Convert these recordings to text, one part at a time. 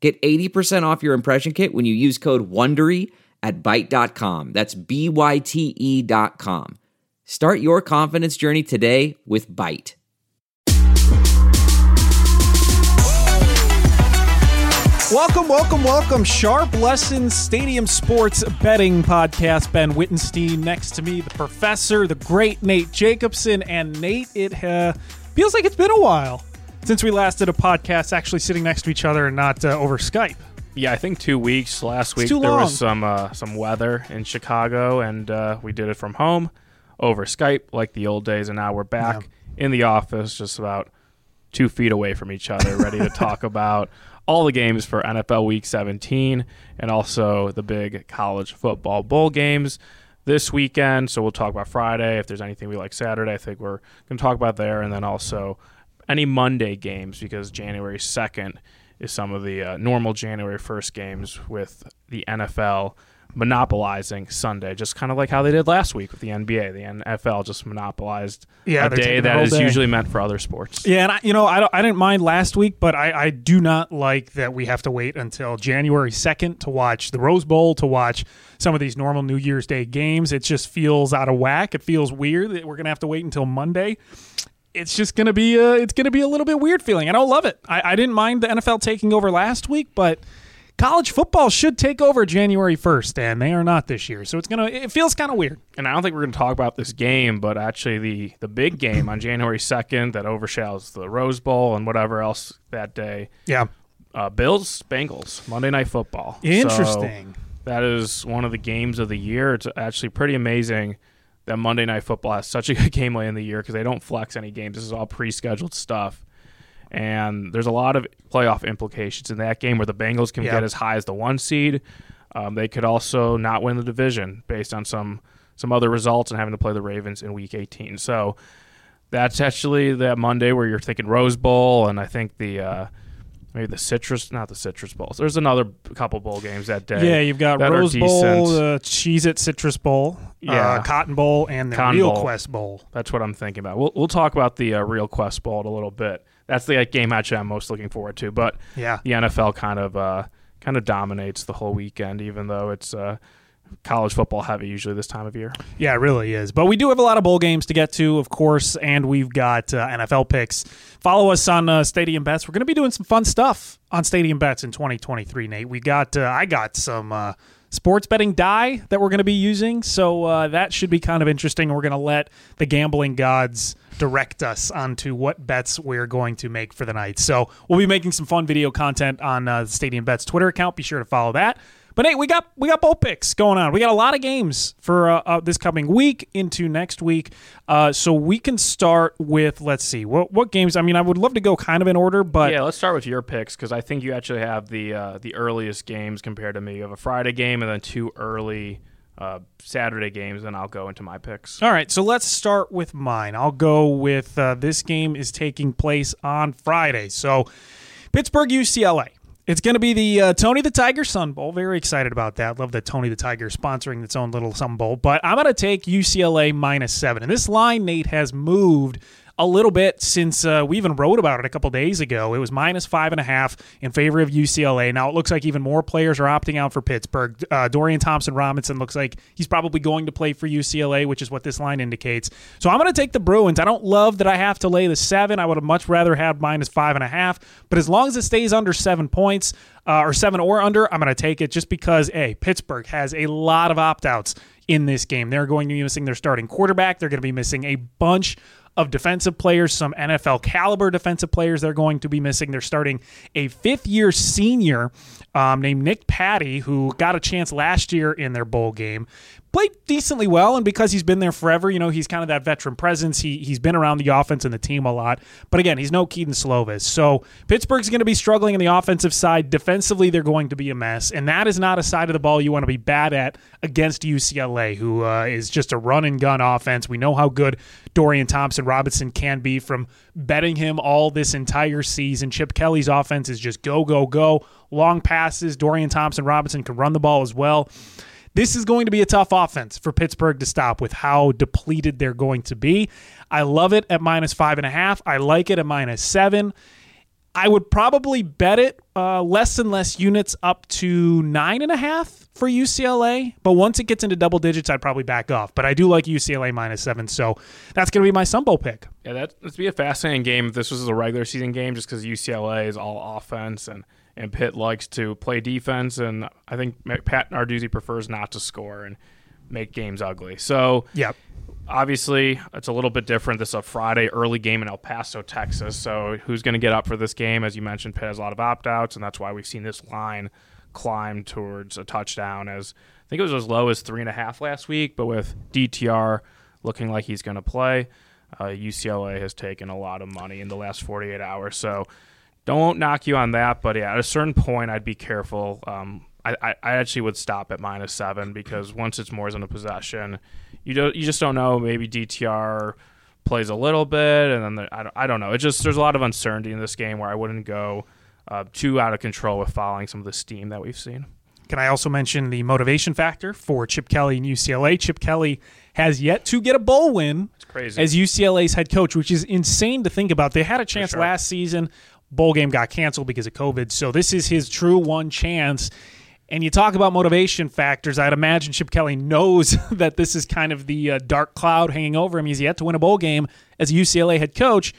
Get 80% off your impression kit when you use code WONDERY at Byte.com. That's B-Y-T-E dot com. Start your confidence journey today with Byte. Welcome, welcome, welcome. Sharp Lessons Stadium Sports Betting Podcast. Ben Wittenstein next to me, the professor, the great Nate Jacobson. And Nate, it uh, feels like it's been a while since we last did a podcast actually sitting next to each other and not uh, over Skype. Yeah, I think two weeks. Last week there long. was some uh, some weather in Chicago, and uh, we did it from home over Skype, like the old days. And now we're back in the office, just about two feet away from each other, ready to talk about all the games for NFL Week 17 and also the big college football bowl games this weekend. So we'll talk about Friday. If there's anything we like Saturday, I think we're going to talk about there, and then also any Monday games because January 2nd is some of the uh, normal January 1st games with the NFL monopolizing Sunday, just kind of like how they did last week with the NBA. The NFL just monopolized Yeah, a day that is day. usually meant for other sports. Yeah, and I, you know, I, don't, I didn't mind last week, but I, I do not like that we have to wait until January 2nd to watch the Rose Bowl, to watch some of these normal New Year's Day games. It just feels out of whack. It feels weird that we're going to have to wait until Monday. It's just gonna be a, it's gonna be a little bit weird feeling. I don't love it. I, I didn't mind the NFL taking over last week, but college football should take over January first, and they are not this year. So it's gonna it feels kind of weird. And I don't think we're going to talk about this game, but actually the the big game on January 2nd that overshadows the Rose Bowl and whatever else that day. Yeah, Uh, Bills Bengals Monday Night Football. So interesting. that is one of the games of the year. It's actually pretty amazing that Monday Night Football has such a good game late in the year because they don't flex any games. This is all pre-scheduled stuff, and there's a lot of playoff implications in that game where the Bengals can Yeah. get as high as the one seed. Um, they could also not win the division based on some some other results and having to play the Ravens in Week 18. So that's actually that Monday where you're thinking Rose Bowl, and I think the uh, maybe the Citrus, not the Citrus Bowls. There's another couple bowl games that day. Yeah, you've got Rose Bowl, the Cheez It Citrus Bowl, Yeah. uh, Cotton Bowl, and the Cotton Real Bowl. Quest Bowl. That's what I'm thinking about. We'll, we'll talk about the uh, ReliaQuest Bowl in a little bit. That's the uh, game actually I'm most looking forward to. But Yeah. the NFL kind of uh, kind of dominates the whole weekend, even though it's uh, college football heavy usually this time of year. Yeah, it really is. But we do have a lot of bowl games to get to, of course, and we've got uh, NFL picks. Follow us on uh, Stadium Bets. We're going to be doing some fun stuff on Stadium Bets in 2023, Nate. We got, uh, I got some uh, sports betting die that we're going to be using, so uh, that should be kind of interesting. We're going to let the gambling gods direct us onto what bets we're going to make for the night. So we'll be making some fun video content on uh, the Stadium Bets Twitter account. Be sure to follow that. But hey, we got we got bowl picks going on. We got a lot of games for uh, uh, this coming week into next week. Uh, so we can start with let's see what what games. I mean, I would love to go kind of in order, but yeah, let's start with your picks because I think you actually have the uh, the earliest games compared to me. You have a Friday game and then two early uh, Saturday games, and I'll go into my picks. All right, so let's start with mine. I'll go with uh, this game is taking place on Friday. So Pittsburgh UCLA. It's going to be the uh, Tony the Tiger Sun Bowl. Very excited about that. Love that Tony the Tiger sponsoring its own little Sun Bowl. But I'm going to take UCLA minus seven. And this line, Nate, has moved a little bit since uh, we even wrote about it a couple days ago. It was minus five and a half in favor of UCLA. Now it looks like even more players are opting out for Pittsburgh. Uh, Dorian Thompson Robinson looks like he's probably going to play for UCLA, which is what this line indicates. So I'm going to take the Bruins. I don't love that I have to lay the seven. I would have much rather had minus five and a half. But as long as it stays under seven points, uh, or seven or under, I'm going to take it just because, A, Pittsburgh has a lot of opt outs in this game. They're going to be missing their starting quarterback. They're going to be missing a bunch of defensive players, some NFL caliber defensive players they're going to be missing. They're starting a fifth year senior um, named Nick Patti, who got a chance last year in their bowl game. Played decently well, and because he's been there forever, you know, he's kind of that veteran presence. He he's been around the offense and the team a lot. But again, he's no Kedon Slovis. So Pittsburgh's going to be struggling in the offensive side. Defensively, they're going to be a mess, and that is not a side of the ball you want to be bad at against UCLA, who uh, is just a run and gun offense. We know how good Dorian Thompson Robinson can be from betting him all this entire season. Chip Kelly's offense is just go go go, long passes. Dorian Thompson Robinson can run the ball as well. This is going to be a tough offense for Pittsburgh to stop with how depleted they're going to be. I love it at minus five and a half. I like it at minus seven. I would probably bet it uh, less and less units up to nine and a half for UCLA. But once it gets into double digits, I'd probably back off. But I do like UCLA minus seven, so that's going to be my Sunbowl pick. Yeah, that, that'd be a fascinating game if this was a regular season game, just because UCLA is all offense and – and Pitt likes to play defense, and I think Pat Narduzzi prefers not to score and make games ugly. So, yep. Obviously, it's a little bit different. This is a Friday early game in El Paso, Texas. So, who's going to get up for this game? As you mentioned, Pitt has a lot of opt outs, and that's why we've seen this line climb towards a touchdown. As I think it was as low as three and a half last week, but with DTR looking like he's going to play, uh, UCLA has taken a lot of money in the last 48 hours. So, don't knock you on that, but yeah, at a certain point, I'd be careful. Um, I, I, I, actually would stop at minus seven because once it's more than a possession, you don't you just don't know. Maybe DTR plays a little bit, and then the, I, don't, I don't know. It just there's a lot of uncertainty in this game where I wouldn't go uh, too out of control with following some of the steam that we've seen. Can I also mention the motivation factor for Chip Kelly and UCLA? Chip Kelly has yet to get a bowl win It's crazy. as UCLA's head coach, which is insane to think about. They had a chance sure. last season bowl game got canceled because of COVID. So this is his true one chance. And you talk about motivation factors. I'd imagine Chip Kelly knows that this is kind of the uh, dark cloud hanging over him. He's yet to win a bowl game as a UCLA head coach.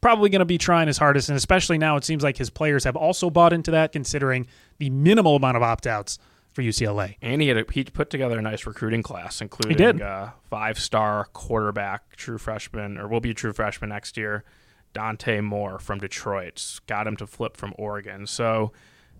Probably going to be trying his hardest, and especially now it seems like his players have also bought into that, considering the minimal amount of opt outs for UCLA. And he had a, he put together a nice recruiting class, including a five star quarterback, true freshman, or will be a true freshman next year Dante Moore from Detroit. Got him to flip from Oregon. So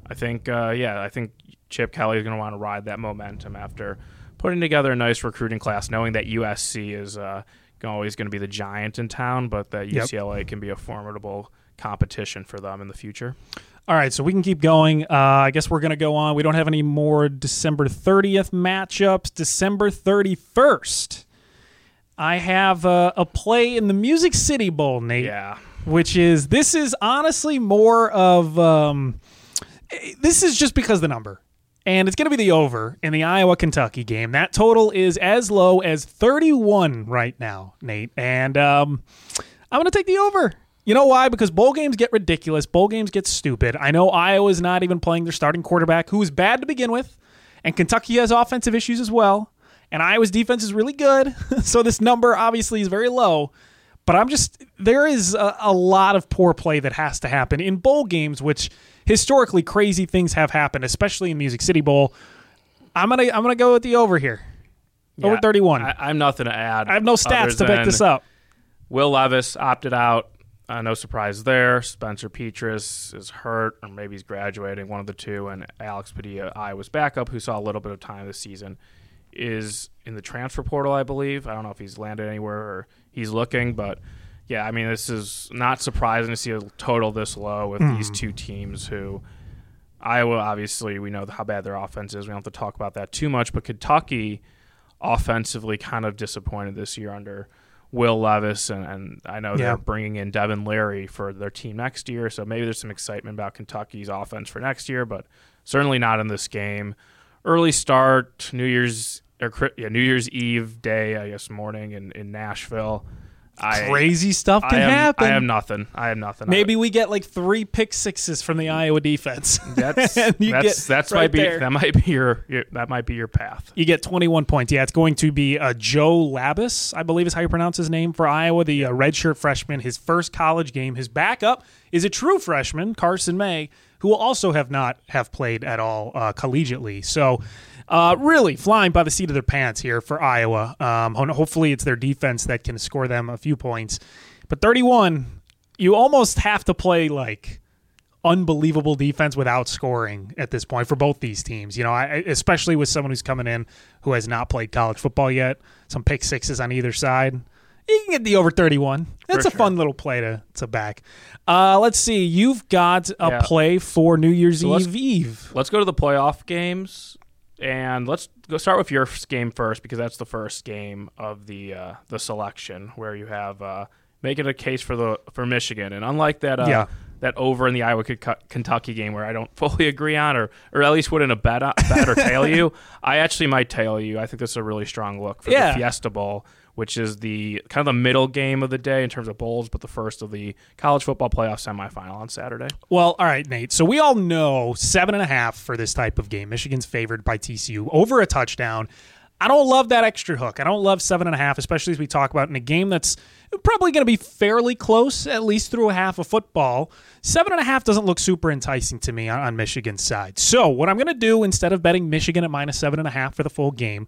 I think, uh, yeah, I think Chip Kelly is going to want to ride that momentum after putting together a nice recruiting class, knowing that USC is uh, always going to be the giant in town, but that UCLA yep. can be a formidable competition for them in the future. All right, so we can keep going. Uh, I guess we're going to go on. We don't have any more December 30th matchups. December 31st. I have a, a play in the Music City Bowl, Nate. Yeah. Which is this is honestly more of um, this is just because the number. And it's going to be the over in the Iowa Kentucky game. That total is as low as 31 right now, Nate. And um, I'm going to take the over. You know why? Because bowl games get ridiculous. Bowl games get stupid. I know Iowa's not even playing their starting quarterback, who is bad to begin with, and Kentucky has offensive issues as well and Iowa's defense is really good. so this number obviously is very low. But I'm just there is a, a, lot of poor play that has to happen in bowl games, which historically crazy things have happened, especially in Music City Bowl. I'm gonna I'm gonna go with the over here, yeah, over 31. I, am nothing to add. I have no stats to back this up. Will Levis opted out. Uh, no surprise there. Spencer Petras is hurt, or maybe he's graduating, one of the two. And Alex Padilla, Iowa's backup, who saw a little bit of time this season, is in the transfer portal, I believe. I don't know if he's landed anywhere or he's looking, but yeah, I mean, this is not surprising to see a total this low with mm. these two teams who Iowa, obviously, we know how bad their offense is. We don't have to talk about that too much, but Kentucky offensively kind of disappointed this year under Will Levis, and, and I know yeah. they're bringing in Devin Leary for their team next year, so maybe there's some excitement about Kentucky's offense for next year, but certainly not in this game. Early start, New Year's or yeah, New Year's Eve day, I guess morning in, in Nashville. I, Crazy stuff can I am, happen. I have nothing. I have nothing. Maybe we get like three pick sixes from the Iowa defense. That's that's that's right might be there. that might be your, your, that might be your path. You get twenty one points. Yeah, it's going to be uh, Joe Labas, I believe is how you pronounce his name for Iowa, the uh, redshirt freshman. His first college game. His backup is a true freshman, Carson May, who will also have not have played at all uh, collegiately. So uh, really flying by the seat of their pants here for Iowa. Um, hopefully, it's their defense that can score them a few points. But 31, you almost have to play like unbelievable defense without scoring at this point for both these teams. You know, I, especially with someone who's coming in who has not played college football yet. Some pick sixes on either side. You can get the over 31. That's For a sure. fun little play to, to back. Uh, let's see. You've got a Yeah. play for New Year's So let's- Eve Eve. Let's go to the playoff games, and let's go start with your game first because that's the first game of the uh, the selection where you have uh, making a case for the for Michigan, and unlike that uh, Yeah. that over in the Iowa Kentucky- game where I don't fully agree on, or or at least wouldn't have bet, bet or tail you, I actually might tail you. I think this is a really strong look for Yeah. the Fiesta Bowl. Which is the kind of the middle game of the day in terms of bowls, but the first of the college football playoff semifinal on Saturday. Well, all right, Nate. So we all know seven and a half for this type of game. Michigan's favored by TCU over a touchdown. I don't love that extra hook. I don't love seven and a half, especially as we talk about in a game that's probably going to be fairly close, at least through a half of football. Seven and a half doesn't look super enticing to me on, on Michigan's side. So what I'm going to do instead of betting Michigan at minus seven and a half for the full game,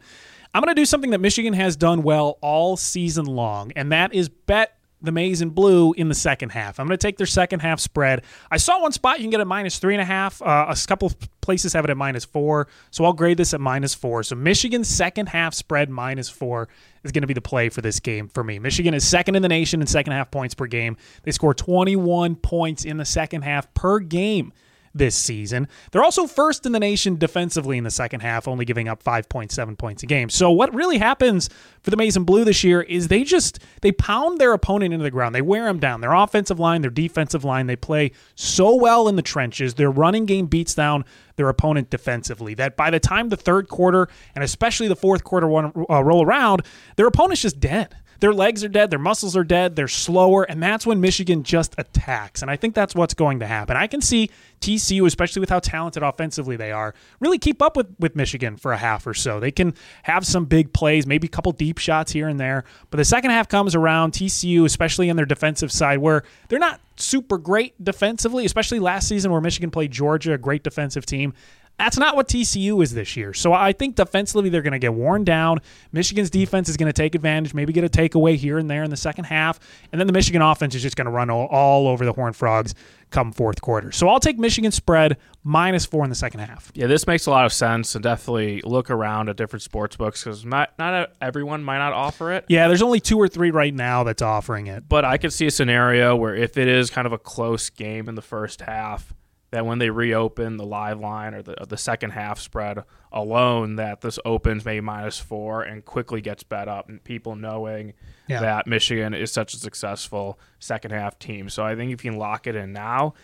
I'm going to do something that Michigan has done well all season long, and that is bet the maize and blue in the second half. I'm going to take their second half spread. I saw one spot you can get at minus three and a half. Uh, a couple of places have it at minus four, so I'll grade this at minus four. So Michigan's second half spread minus four is going to be the play for this game for me. Michigan is second in the nation in second half points per game. They score 21 points in the second half per game this season. They're also first in the nation defensively in the second half, only giving up 5.7 points a game. So what really happens for the maize and blue this year is they just they pound their opponent into the ground. They wear them down. Their offensive line, their defensive line, they play so well in the trenches. Their running game beats down their opponent defensively that by the time the third quarter and especially the fourth quarter one, uh, roll around, their opponent's just dead. Their legs are dead, their muscles are dead, they're slower, and that's when Michigan just attacks. And I think that's what's going to happen. I can see TCU, especially with how talented offensively they are, really keep up with, with Michigan for a half or so. They can have some big plays, maybe a couple deep shots here and there. But the second half comes around, TCU, especially on their defensive side, where they're not super great defensively, especially last season where Michigan played Georgia, a great defensive team. That's not what TCU is this year. So I think defensively they're going to get worn down. Michigan's defense is going to take advantage, maybe get a takeaway here and there in the second half, and then the Michigan offense is just going to run all, all over the Horned Frogs come fourth quarter. So I'll take Michigan spread minus four in the second half. Yeah, this makes a lot of sense, and definitely look around at different sports books because not not everyone might not offer it. Yeah, there's only two or three right now that's offering it. But I could see a scenario where if it is kind of a close game in the first half, that when they reopen the live line or the uh, the second half spread alone, that this opens maybe minus four and quickly gets bet up, and people knowing Yeah. that Michigan is such a successful second half team. So I think if you can lock it in now.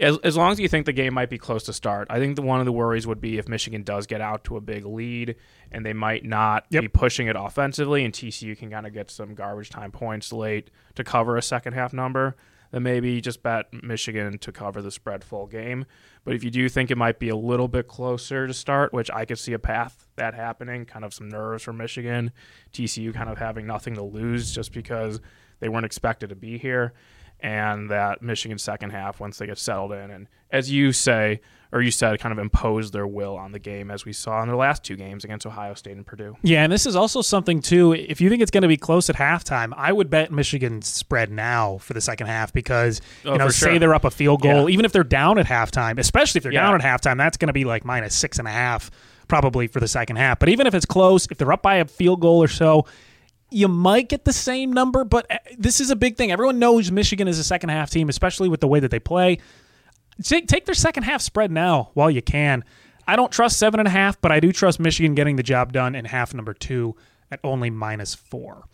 As, as long as you think the game might be close to start, I think the one of the worries would be if Michigan does get out to a big lead and they might not Yep. be pushing it offensively, and TCU can kind of get some garbage time points late to cover a second half number, then maybe just bet Michigan to cover the spread full game. But if you do think it might be a little bit closer to start, which I could see a path that happening, kind of some nerves for Michigan, TCU kind of having nothing to lose just because they weren't expected to be here, and that Michigan second half once they get settled in and as you say or you said kind of impose their will on the game as we saw in their last two games against Ohio State and Purdue. Yeah, and this is also something too. If you think it's going to be close at halftime, I would bet Michigan spread now for the second half because Oh, you know, say sure. they're up a field goal, Yeah. even if they're down at halftime, especially if they're Yeah. down at halftime, that's going to be like minus six and a half probably for the second half. But even if it's close, if they're up by a field goal or so, you might get the same number. But uh, this is a big thing. Everyone knows Michigan is a second half team, especially with the way that they play. Take, take their second half spread now while you can. I don't trust seven and a half, but I do trust Michigan getting the job done in half number two at only minus four.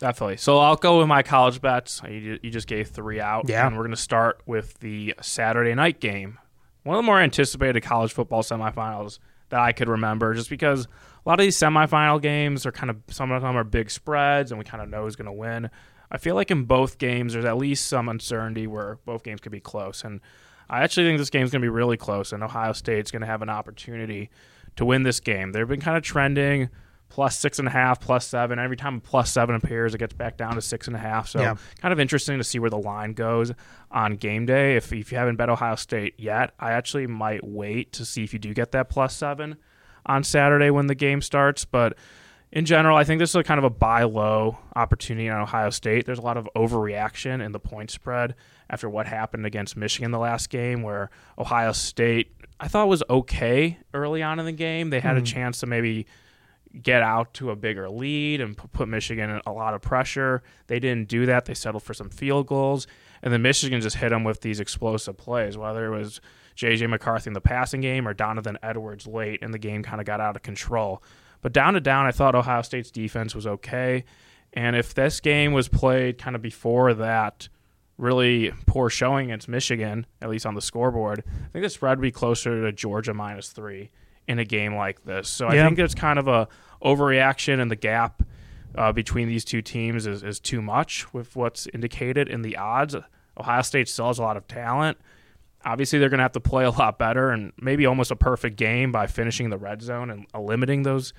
Definitely. So I'll go with my college bets. You, you just gave three out. Yeah. And we're going to start with the Saturday night game. One of the more anticipated college football semifinals that I could remember, just because a lot of these semifinal games are kind of, some of them are big spreads and we kind of know who's going to win. I feel like in both games, there's at least some uncertainty where both games could be close. And I actually think this game's going to be really close, and Ohio State's going to have an opportunity to win this game. They've been kind of trending plus six and a half, plus seven. Every time a plus seven appears, it gets back down to six and a half. So Yeah. kind of interesting to see where the line goes on game day. If, if you haven't bet Ohio State yet, I actually might wait to see if you do get that plus seven on Saturday when the game starts. But in general, I think this is a kind of a buy low opportunity on Ohio State. There's a lot of overreaction in the point spread after what happened against Michigan the last game, where Ohio State I thought was okay early on in the game. They had mm. a chance to maybe get out to a bigger lead and put Michigan in a lot of pressure. They didn't do that. They settled for some field goals, and then Michigan just hit them with these explosive plays, whether it was J.J. McCarthy in the passing game or Donovan Edwards late, and the game kind of got out of control. But down to down, I thought Ohio State's defense was okay. And if this game was played kind of before that really poor showing against Michigan, at least on the scoreboard, I think the spread would be closer to Georgia minus three in a game like this. So yeah. I think it's kind of a overreaction, and the gap uh, between these two teams is, is too much with what's indicated in the odds. Ohio State still has a lot of talent. Obviously, they're going to have to play a lot better and maybe almost a perfect game by finishing the red zone and limiting those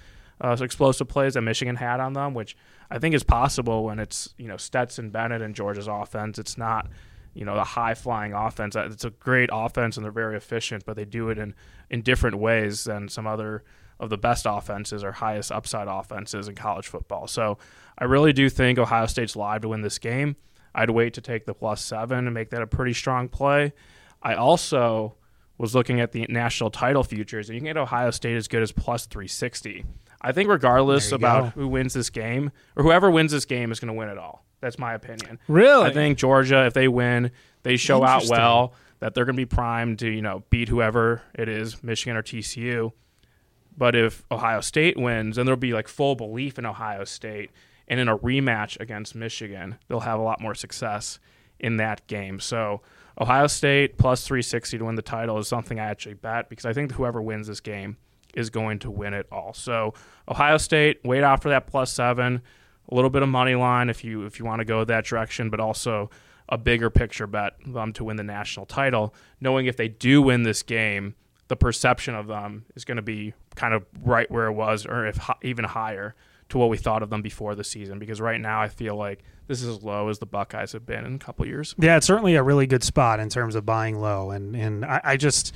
uh, explosive plays that Michigan had on them, which I think is possible when it's you know Stetson Bennett and Georgia's offense. It's not you know the high flying offense. Uh, it's a great offense and they're very efficient, but they do it in in different ways than some other of the best offenses or highest upside offenses in college football. So I really do think Ohio State's live to win this game. I'd wait to take the plus seven and make that a pretty strong play. I also was looking at the national title futures, and you can get Ohio State as good as plus 360. I think regardless about go. who wins this game or whoever wins this game is going to win it all. That's my opinion. Really? I think Georgia, if they win, they show out well that they're going to be primed to you know beat whoever it is, Michigan or TCU. But if Ohio State wins, then there'll be like full belief in Ohio State, and in a rematch against Michigan, they'll have a lot more success in that game. So Ohio State plus 360 to win the title is something I actually bet because I think whoever wins this game is going to win it all. So Ohio State, wait out for that plus seven, a little bit of money line if you if you want to go that direction, but also a bigger picture bet them to win the national title, knowing if they do win this game, the perception of them is going to be kind of right where it was, or if even higher to what we thought of them before the season. Because right now, I feel like this is as low as the Buckeyes have been in a couple years. Yeah, it's certainly a really good spot in terms of buying low, and and I, I just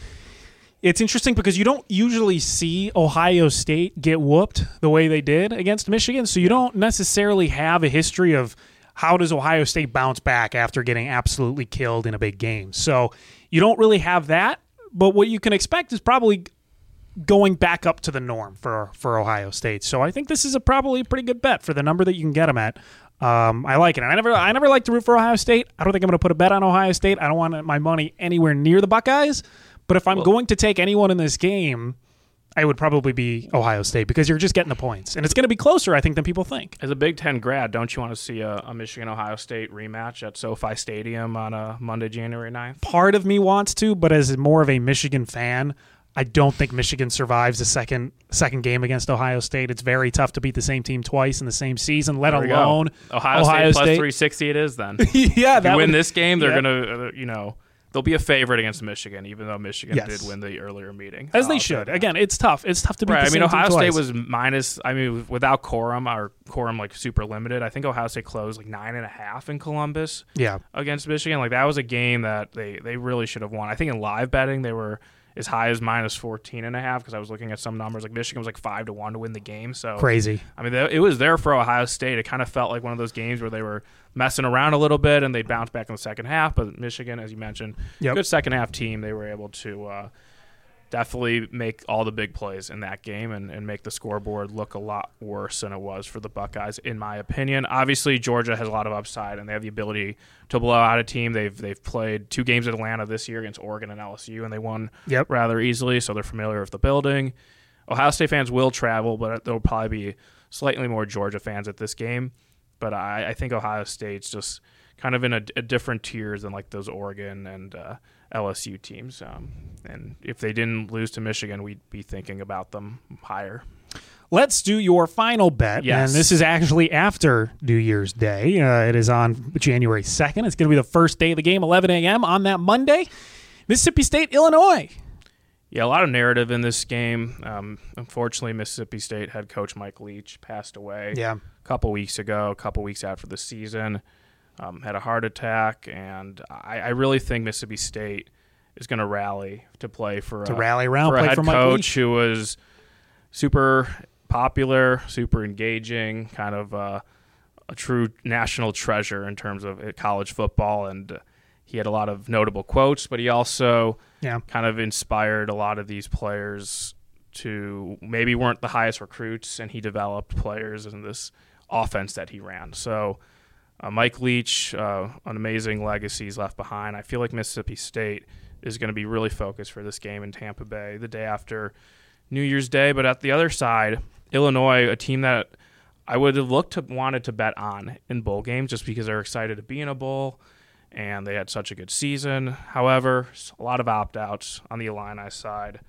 it's interesting because you don't usually see Ohio State get whooped the way they did against Michigan. So you don't necessarily have a history of how does Ohio State bounce back after getting absolutely killed in a big game. So you don't really have that. But what you can expect is probably going back up to the norm for for Ohio State. So I think this is a probably a pretty good bet for the number that you can get them at. Um, I like it. I never I never like to root for Ohio State. I don't think I'm going to put a bet on Ohio State. I don't want my money anywhere near the Buckeyes. But if I'm well, going to take anyone in this game, I would probably be Ohio State because you're just getting the points, and it's going to be closer, I think, than people think. As a Big Ten grad, don't you want to see a, a Michigan Ohio State rematch at SoFi Stadium on a Monday, January 9th? Part of me wants to, but as more of a Michigan fan, I don't think Michigan survives a second second game against Ohio State. It's very tough to beat the same team twice in the same season, let alone Ohio, Ohio State, State plus 360 it is then. yeah, if you win would, this game, they're yeah. going to, uh, you know, they'll be a favorite against Michigan, even though Michigan yes. did win the earlier meeting. As they should. Again, it's tough. It's tough to beat. Right. I mean, Ohio State was minus. I mean, without Corum, our Corum like super limited. I think Ohio State closed like nine and a half in Columbus. Yeah. Against Michigan, like that was a game that they they really should have won. I think in live betting they were as high as minus 14 and a half because I was looking at some numbers like Michigan was like 5 to 1 to win the game so crazy. I mean it was there for Ohio State. It kind of felt like one of those games where they were messing around a little bit and they bounced back in the second half but Michigan as you mentioned yep. good second half team. They were able to uh, definitely make all the big plays in that game and, and make the scoreboard look a lot worse than it was for the Buckeyes, in my opinion. Obviously, Georgia has a lot of upside and they have the ability to blow out a team. They've they've played two games at Atlanta this year against Oregon and LSU, and they won yep. rather easily, so they're familiar with the building. Ohio State fans will travel, but there'll probably be slightly more Georgia fans at this game. But I, I think Ohio State's just kind of in a, a different tier than like those Oregon and uh, LSU teams. Um, and if they didn't lose to Michigan, we'd be thinking about them higher. Let's do your final bet. Yes. And this is actually after New Year's Day. Uh, it is on January 2nd. It's going to be the first day of the game, 11 a.m. on that Monday. Mississippi State, Illinois. Yeah, a lot of narrative in this game. Um, unfortunately, Mississippi State head coach Mike Leach passed away yeah. a couple weeks ago, a couple weeks after the season um, had a heart attack, and I, I, really think Mississippi State is going to rally to play for to a, rally around for a head for coach who was super popular, super engaging, kind of uh, a true national treasure in terms of uh, college football. And uh, he had a lot of notable quotes, but he also Yeah. kind of inspired a lot of these players to maybe weren't the highest recruits, and he developed players in this offense that he ran. So. Uh, Mike Leach, uh, an amazing legacy he's left behind. I feel like Mississippi State is going to be really focused for this game in Tampa Bay the day after New Year's Day. But at the other side, Illinois, a team that I would have looked to wanted to bet on in bowl games just because they're excited to be in a bowl and they had such a good season. However, a lot of opt outs on the Illini side.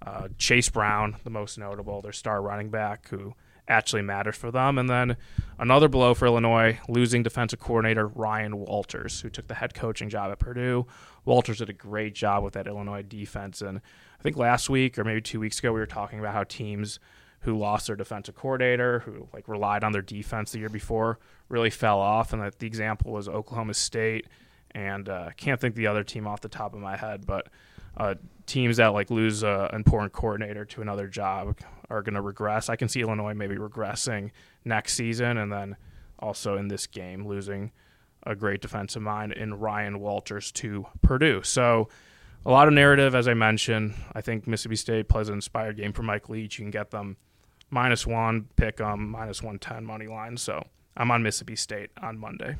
Uh, Chase Brown, the most notable, their star running back, who actually matters for them. And then another blow for Illinois, losing defensive coordinator Ryan Walters, who took the head coaching job at Purdue. Walters did a great job with that Illinois defense. And I think last week or maybe two weeks ago, we were talking about how teams who lost their defensive coordinator, who like relied on their defense the year before, really fell off. And that the example was Oklahoma State. And uh, can't think the other team off the top of my head, but uh, teams that like lose an important coordinator to another job are going to regress. I can see Illinois maybe regressing next season, and then also in this game losing a great defensive mind in Ryan Walters to Purdue. So a lot of narrative, as I mentioned. I think Mississippi State plays an inspired game for Mike Leach. You can get them minus one, pick them minus one ten money line. So I'm on Mississippi State on Monday.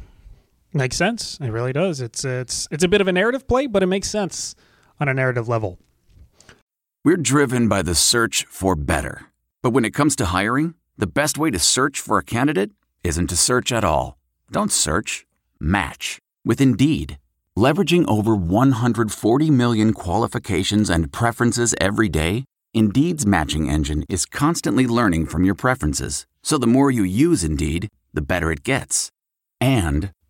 Makes sense. It really does. It's it's it's a bit of a narrative play, but it makes sense on a narrative level. We're driven by the search for better. But when it comes to hiring, the best way to search for a candidate isn't to search at all. Don't search, match with Indeed. Leveraging over 140 million qualifications and preferences every day, Indeed's matching engine is constantly learning from your preferences. So the more you use Indeed, the better it gets. And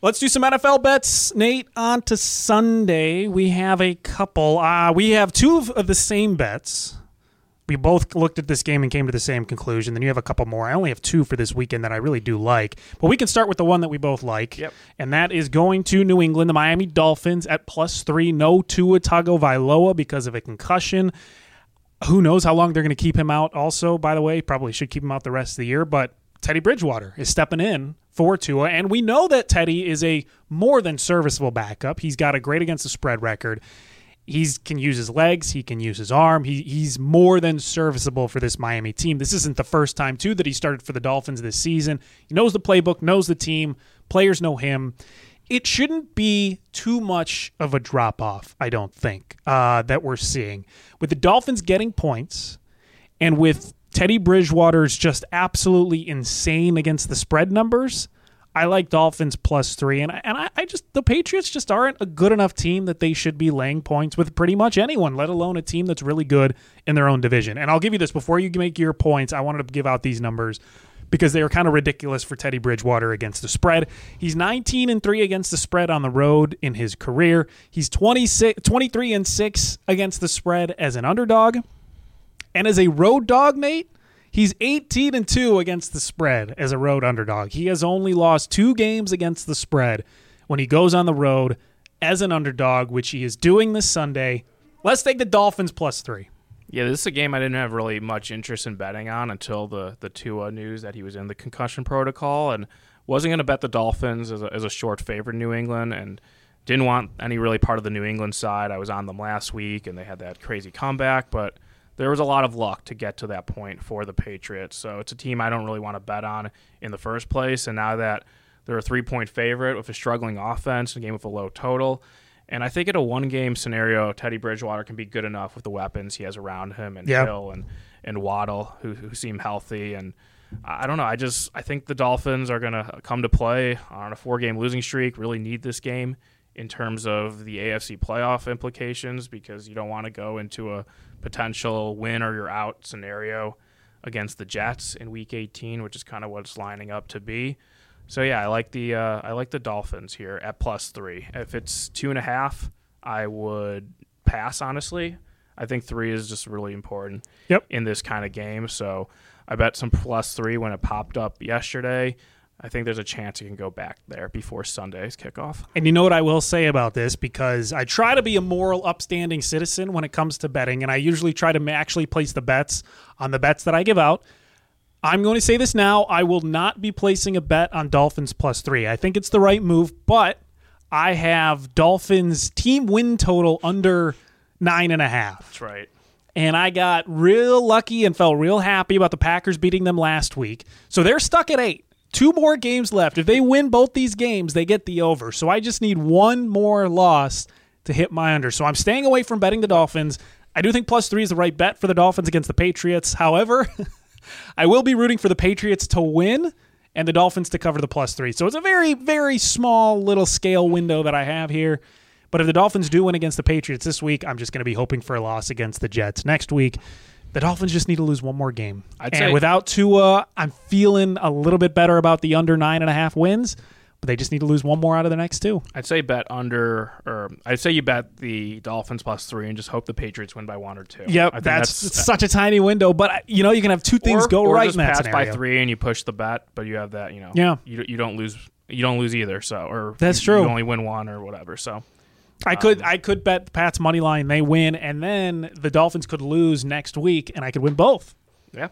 Let's do some NFL bets, Nate. On to Sunday, we have a couple. Uh, we have two of the same bets. We both looked at this game and came to the same conclusion. Then you have a couple more. I only have two for this weekend that I really do like. But we can start with the one that we both like. Yep. And that is going to New England, the Miami Dolphins at plus three. No Tua Tagovailoa because of a concussion. Who knows how long they're going to keep him out, also, by the way. Probably should keep him out the rest of the year. But Teddy Bridgewater is stepping in for Tua. And we know that Teddy is a more than serviceable backup. He's got a great against the spread record. He can use his legs. He can use his arm. He, he's more than serviceable for this Miami team. This isn't the first time, too, that he started for the Dolphins this season. He knows the playbook, knows the team. Players know him. It shouldn't be too much of a drop off, I don't think, uh, that we're seeing. With the Dolphins getting points and with Teddy Bridgewater's just absolutely insane against the spread numbers. I like Dolphins plus three, and I, and I, I just the Patriots just aren't a good enough team that they should be laying points with pretty much anyone, let alone a team that's really good in their own division. And I'll give you this before you make your points. I wanted to give out these numbers because they are kind of ridiculous for Teddy Bridgewater against the spread. He's 19 and 3 against the spread on the road in his career. He's 26 23 and 6 against the spread as an underdog. And as a road dog, Nate, he's 18 and 2 against the spread as a road underdog. He has only lost 2 games against the spread when he goes on the road as an underdog, which he is doing this Sunday. Let's take the Dolphins plus 3. Yeah, this is a game I didn't have really much interest in betting on until the the Tua news that he was in the concussion protocol, and wasn't going to bet the Dolphins as a, as a short favorite New England, and didn't want any really part of the New England side. I was on them last week, and they had that crazy comeback, but there was a lot of luck to get to that point for the Patriots. So it's a team I don't really want to bet on in the first place, and now that they're a three point favorite with a struggling offense, a game with a low total. And I think in a one game scenario, Teddy Bridgewater can be good enough with the weapons he has around him and Yeah. Hill and, and Waddle, who, who seem healthy. And I don't know. I just I think the Dolphins are going to come to play on a four game losing streak, really need this game in terms of the AFC playoff implications because you don't want to go into a potential win or you're out scenario against the Jets in week 18, which is kind of what it's lining up to be. So yeah, I like the uh, I like the Dolphins here at plus three. If it's two and a half, I would pass. Honestly, I think three is just really important. Yep. In this kind of game, so I bet some plus three when it popped up yesterday. I think there's a chance it can go back there before Sunday's kickoff. And you know what I will say about this because I try to be a moral, upstanding citizen when it comes to betting, and I usually try to actually place the bets on the bets that I give out. I'm going to say this now. I will not be placing a bet on Dolphins plus three. I think it's the right move, but I have Dolphins team win total under nine and a half. That's right. And I got real lucky and felt real happy about the Packers beating them last week. So they're stuck at eight. Two more games left. If they win both these games, they get the over. So I just need one more loss to hit my under. So I'm staying away from betting the Dolphins. I do think plus three is the right bet for the Dolphins against the Patriots. However, I will be rooting for the Patriots to win and the Dolphins to cover the plus three. So it's a very, very small little scale window that I have here. But if the Dolphins do win against the Patriots this week, I'm just going to be hoping for a loss against the Jets next week. The Dolphins just need to lose one more game. I'd and say- without Tua, I'm feeling a little bit better about the under nine and a half wins. But they just need to lose one more out of the next two. I'd say bet under, or I'd say you bet the Dolphins plus three and just hope the Patriots win by one or two. I Yep, think that's, it's such a tiny window. But uh, you know, you can have two things or, go or right just in pass scenario. by three and you push the bet, but you have that, you know, Yeah. you, you don't lose, you don't lose either. So, or That's you, true. You only win one or whatever. So, I could Um, I could bet the Pats money line they win, and then the Dolphins could lose next week, and I could win both. yeah,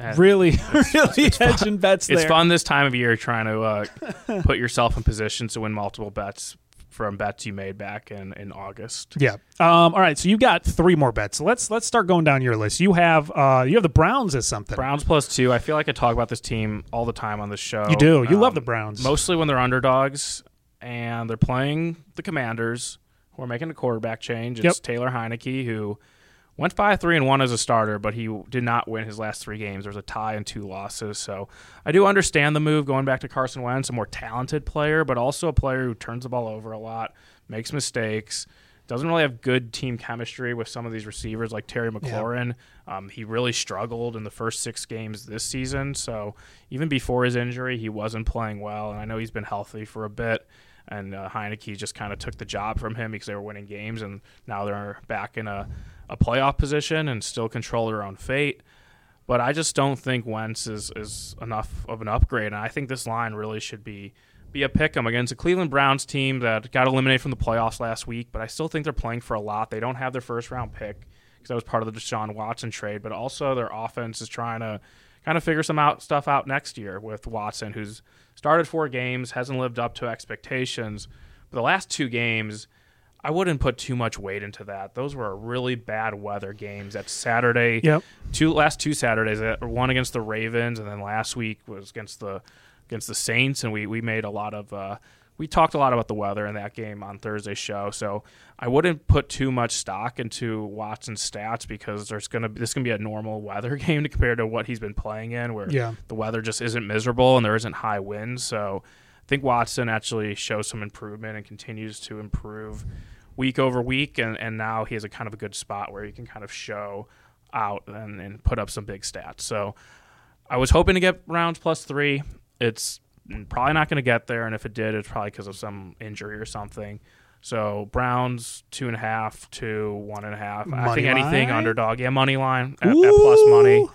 Uh, Really, really hedging bets it's there. fun this time of year trying to uh, put yourself in positions to win multiple bets from bets you made back in, in August. Yeah. Um, all right. So you've got three more bets. So let's let's start going down your list. You have uh, you have the Browns as something. Browns plus two. I feel like I talk about this team all the time on the show. You do. You love Um, the Browns. mostly when they're underdogs and they're playing the Commanders, who are making a quarterback change. It's Yep. Taylor Heinicke who went five three and one as a starter, but he did not win his last three games. There was a tie and two losses. So I do understand the move going back to Carson Wentz, a more talented player, but also a player who turns the ball over a lot, makes mistakes. Doesn't really have good team chemistry with some of these receivers like Terry McLaurin. Um, he really struggled in the first six games this season. So even before his injury, he wasn't playing well. And I know he's been healthy for a bit. And uh, Heinicke just kind of took the job from him because they were winning games, and now they're back in a, a playoff position and still control their own fate. But I just don't think Wentz is, is enough of an upgrade, and I think this line really should be be a pick 'em against a Cleveland Browns team that got eliminated from the playoffs last week. But I still think they're playing for a lot. They don't have their first round pick because that was part of the Deshaun Watson trade, but also their offense is trying to kind of figure some out stuff out next year with Watson, who's started four games, hasn't lived up to expectations. But the last two games, I wouldn't put too much weight into that. Those were really bad weather games. That Saturday, Yep. two last two Saturdays, uh, one against the Ravens, and then last week was against the against the Saints, and we we made a lot of. Uh, we talked a lot about the weather in that game on Thursday's show, so I wouldn't put too much stock into Watson's stats because there's gonna be, this gonna be a normal weather game to compare to what he's been playing in, where Yeah. the weather just isn't miserable and there isn't high winds. So I think Watson actually shows some improvement and continues to improve week over week, and, and now he has a kind of a good spot where he can kind of show out and, and put up some big stats. So I was hoping to get Browns plus three. It's probably not going to get there, and if it did, it's probably because of some injury or something. So Browns two and a half to one and a half. I think anything line? underdog, yeah, money line at, at plus money.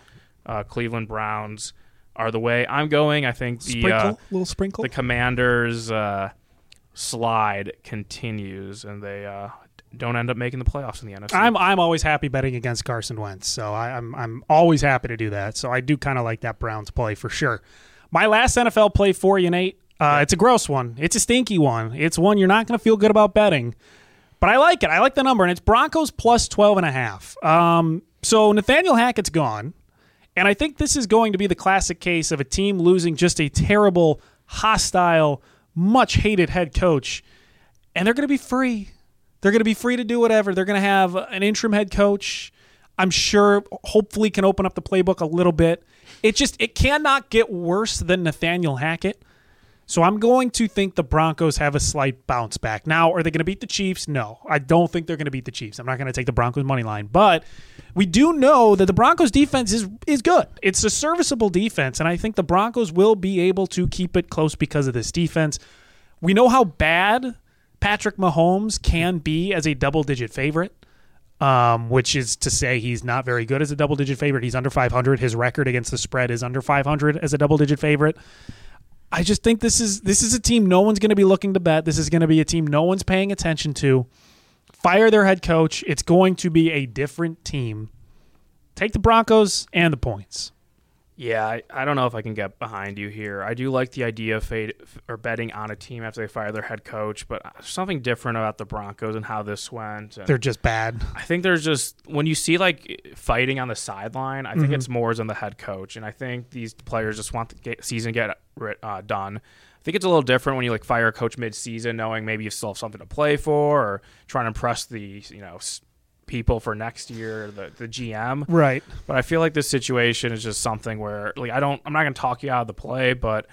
Uh, Cleveland Browns are the way I'm going. I think the Sprinkle, uh, little sprinkle. the Commanders uh, slide continues, and they uh, don't end up making the playoffs in the NFC. I'm I'm always happy betting against Carson Wentz, so I, I'm I'm always happy to do that. So I do kind of like that Browns play for sure. My last NFL play for you, Nate. Uh, It's a gross one. It's a stinky one. It's one you're not going to feel good about betting, but I like it. I like the number, and it's Broncos plus 12 and a half. Um, so Nathaniel Hackett's gone, and I think this is going to be the classic case of a team losing just a terrible, hostile, much hated head coach, and they're going to be free. They're going to be free to do whatever. They're going to have an interim head coach. I'm sure, hopefully, can open up the playbook a little bit. It just it cannot get worse than Nathaniel Hackett. So I'm going to think the Broncos have a slight bounce back. Now, are they going to beat the Chiefs? No, I don't think they're going to beat the Chiefs. I'm not going to take the Broncos money line, but we do know that the Broncos defense is is good. It's a serviceable defense, and I think the Broncos will be able to keep it close because of this defense. We know how bad Patrick Mahomes can be as a double digit favorite. Um, which is to say he's not very good as a double digit favorite. He's under 500. His record against the spread is under 500 as a double digit favorite. I just think this is this is a team no one's going to be looking to bet. This is going to be a team no one's paying attention to. Fire their head coach. It's going to be a different team. Take the Broncos and the points. Yeah, I, I don't know if I can get behind you here. I do like the idea of fade, or betting on a team after they fire their head coach, but something different about the Broncos and how this went. And They're just bad. I think there's just when you see like fighting on the sideline, I think Mm-hmm. it's more than the head coach, and I think these players just want the ga- season to get uh, done. I think it's a little different when you like fire a coach mid-season, knowing maybe you still have something to play for, or trying to impress the you know people for next year, the the GM. Right. But I feel like this situation is just something where like I don't I'm not gonna talk you out of the play, but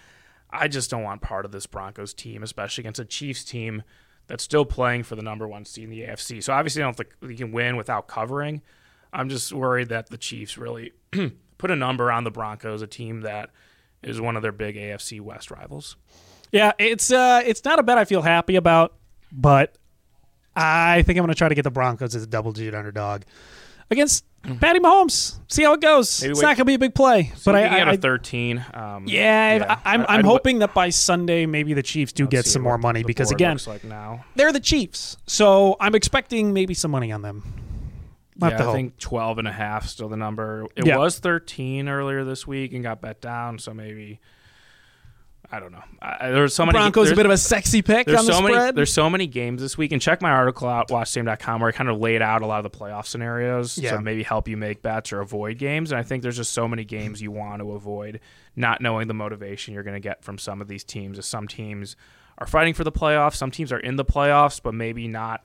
I just don't want part of this Broncos team, especially against a Chiefs team that's still playing for the number one seed in the AFC. So obviously I don't think you can win without covering. I'm just worried that the Chiefs really put a number on the Broncos, a team that is one of their big AFC West rivals. Yeah, it's uh it's not a bet I feel happy about, but I think I'm going to try to get the Broncos as a double digit underdog against Patty Mahomes. See how it goes. Maybe it's wait- not going to be a big play, So but I, I, a 13. Um, yeah, if- I, I'm, I'd I'm w- hoping that by Sunday maybe the Chiefs do get some more money because again like now. they're the Chiefs, so I'm expecting maybe some money on them. I'll Yeah, I think 12 and a half still the number. It Yeah. was 13 earlier this week and got bet down, so maybe I don't know. I, there's so many Broncos a there's- bit of a sexy pick there's on the so many there's so many games this week and check my article out watchsame.com where I kind of laid out a lot of the playoff scenarios Yeah. to maybe help you make bets or avoid games and I think there's just so many games you want to avoid not knowing the motivation you're going to get from some of these teams as some teams are fighting for the playoffs some teams are in the playoffs but maybe not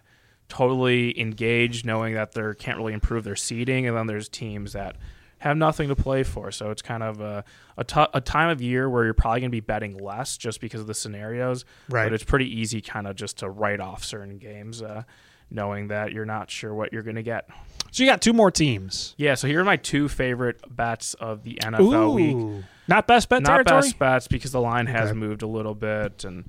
totally engaged knowing that they can't really improve their seeding and then there's teams that have nothing to play for so it's kind of a, a, t- a time of year where you're probably going to be betting less just because of the scenarios Right. but it's pretty easy kind of just to write off certain games uh, knowing that you're not sure what you're going to get so you got two more teams. yeah so here are my two favorite bets of the nfl week Ooh, not best bet not territory. best bets because the line has Okay. moved a little bit and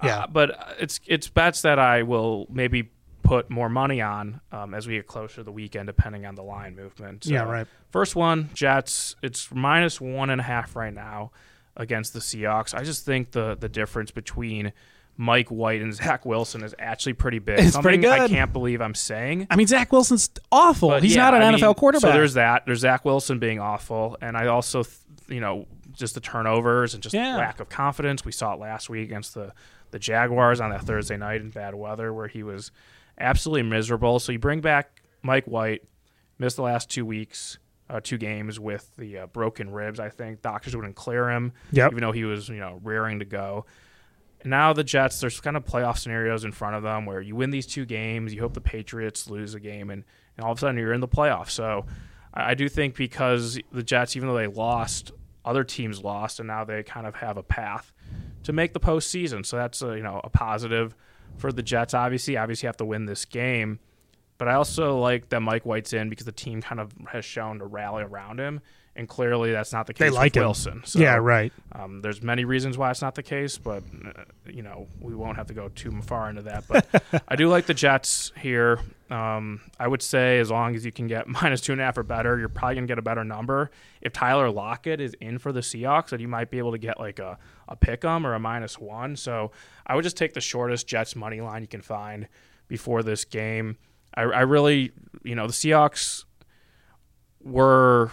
uh, Yeah. but it's it's bets that I will maybe put more money on um, as we get closer to the weekend, depending on the line movement. Yeah, Uh, right. First one, Jets. It's minus one and a half right now against the Seahawks. I just think the the difference between Mike White and Zach Wilson is actually pretty big. It's Something pretty I can't believe I'm saying. I mean, Zach Wilson's awful. But He's yeah, not an I NFL mean, quarterback. So there's that. There's Zach Wilson being awful, and I also, th- you know, just the turnovers and just Yeah. lack of confidence. We saw it last week against the the Jaguars on that Thursday night in bad weather, where he was absolutely miserable. So you bring back Mike White, missed the last two weeks. Uh, two games with the uh, broken ribs. I think doctors wouldn't clear him, Yep. even though he was, you know, rearing to go. And now the Jets, there's kind of playoff scenarios in front of them where you win these two games, you hope the Patriots lose a game, and, and all of a sudden you're in the playoffs. So I, I do think because the Jets, even though they lost, other teams lost, and now they kind of have a path to make the postseason. So that's a, you know a positive for the Jets. Obviously, obviously have to win this game, but I also like that Mike White's in because the team kind of has shown to rally around him, and clearly that's not the case. They like with. Wilson. So, yeah, right. um, there's many reasons why it's not the case, but uh, you know we won't have to go too far into that. But I do like the Jets here. Um, I would say as long as you can get minus two and a half or better, you're probably gonna get a better number. If Tyler Lockett is in for the Seahawks, then you might be able to get like a a pick 'em or a minus one. So I would just take the shortest Jets money line you can find before this game. I, I really, you know, the Seahawks were,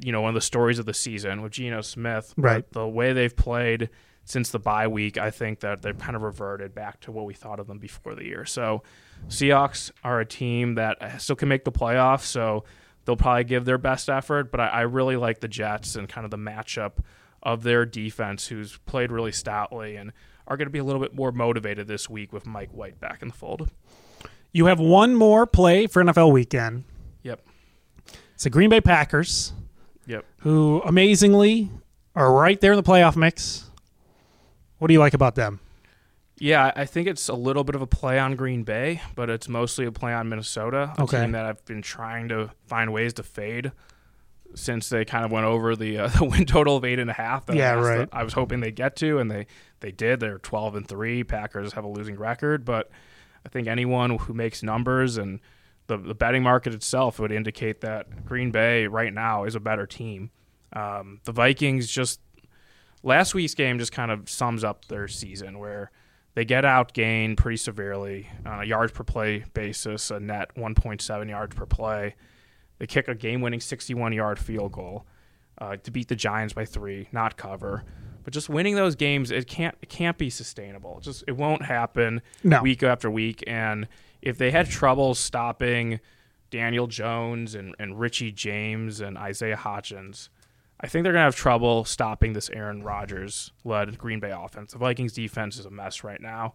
you know, one of the stories of the season with Geno Smith. Right. The way they've played since the bye week, I think that they've kind of reverted back to what we thought of them before the year. So, Seahawks are a team that still can make the playoffs. So they'll probably give their best effort. But I, I really like the Jets and kind of the matchup of their defense, who's played really stoutly and are going to be a little bit more motivated this week with Mike White back in the fold. You have one more play for NFL weekend. Yep. It's the Green Bay Packers, Yep. who amazingly are right there in the playoff mix. What do you like about them? Yeah, I think it's a little bit of a play on Green Bay, but it's mostly a play on Minnesota, a Okay. team that I've been trying to find ways to fade since they kind of went over the uh, the win total of eight and a half. That Yeah, I right. I was hoping they'd get to, and they they did. They're twelve and three. Packers have a losing record, but I think anyone who makes numbers and the the betting market itself would indicate that Green Bay right now is a better team. Um, the Vikings just last week's game just kind of sums up their season where they get outgained pretty severely on a yards per play basis, a net 1.7 yards per play. They kick a game winning 61 yard field goal uh, to beat the Giants by three, not cover. But just winning those games, it can't it can't be sustainable. It just it won't happen No. week after week. And if they had trouble stopping Daniel Jones and, and Richie James and Isaiah Hodgins, I think they're gonna have trouble stopping this Aaron Rodgers led Green Bay offense. The Vikings defense is a mess right now.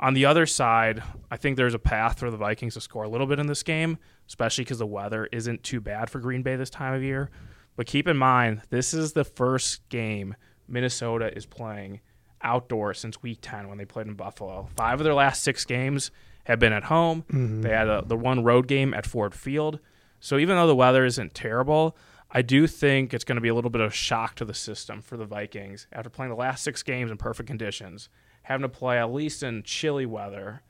On the other side, I think there's a path for the Vikings to score a little bit in this game, especially because the weather isn't too bad for Green Bay this time of year. But keep in mind, this is the first game Minnesota is playing outdoors since Week 10 when they played in Buffalo. Five of their last six games have been at home. Mm-hmm. They had a, the one road game at Ford Field. So even though the weather isn't terrible, I do think it's going to be a little bit of a shock to the system for the Vikings after playing the last six games in perfect conditions, having to play at least in chilly weather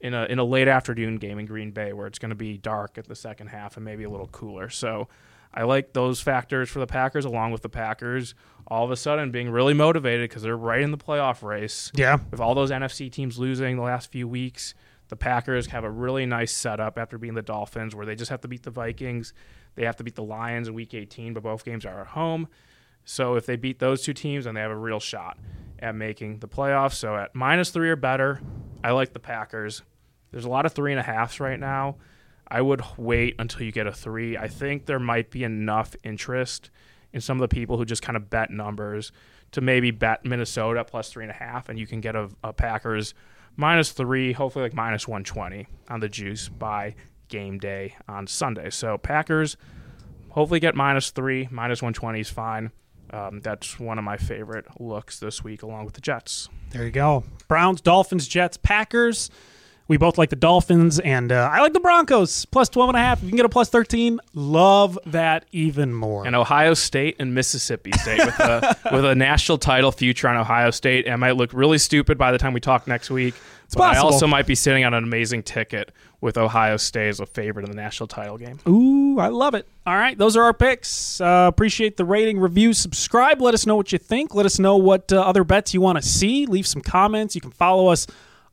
in a in a late afternoon game in Green Bay where it's going to be dark at the second half and maybe a little cooler. So I like those factors for the Packers along with the Packers all of a sudden being really motivated because they're right in the playoff race. Yeah. With all those NFC teams losing the last few weeks, the Packers have a really nice setup after beating the Dolphins where they just have to beat the Vikings. They have to beat the Lions in week 18, but both games are at home. So if they beat those two teams, then they have a real shot at making the playoffs. So at minus three or better, I like the Packers. There's a lot of three and a halves right now. I would wait until you get a three. I think there might be enough interest in some of the people who just kind of bet numbers to maybe bet Minnesota plus three and a half, and you can get a, a Packers minus three, hopefully like minus 120 on the juice by game day on Sunday. So Packers hopefully get minus three, minus 120 is fine. Um, that's one of my favorite looks this week, along with the Jets. There you go. Browns, Dolphins, Jets, Packers. We both like the Dolphins, and uh, I like the Broncos. Plus 12 and a half. If you can get a plus 13, love that even more. And Ohio State and Mississippi State with a with a national title future on Ohio State. And might look really stupid by the time we talk next week. It's but possible. I also might be sitting on an amazing ticket with Ohio State as a favorite in the national title game. Ooh, I love it. All right, those are our picks. Uh, appreciate the rating, review, subscribe. Let us know what you think. Let us know what uh, other bets you want to see. Leave some comments. You can follow us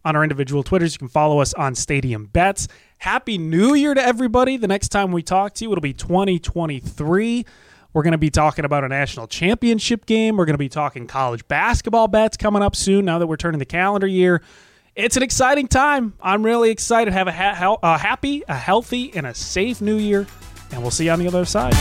on our individual Twitters. You can follow us on Stadium Bets. Happy New Year to everybody. The next time we talk to you, it'll be 2023. We're going to be talking about a national championship game. We're going to be talking college basketball bets coming up soon now that we're turning the calendar year. It's an exciting time. I'm really excited. Have a, ha- a happy, a healthy, and a safe new year. And we'll see you on the other side.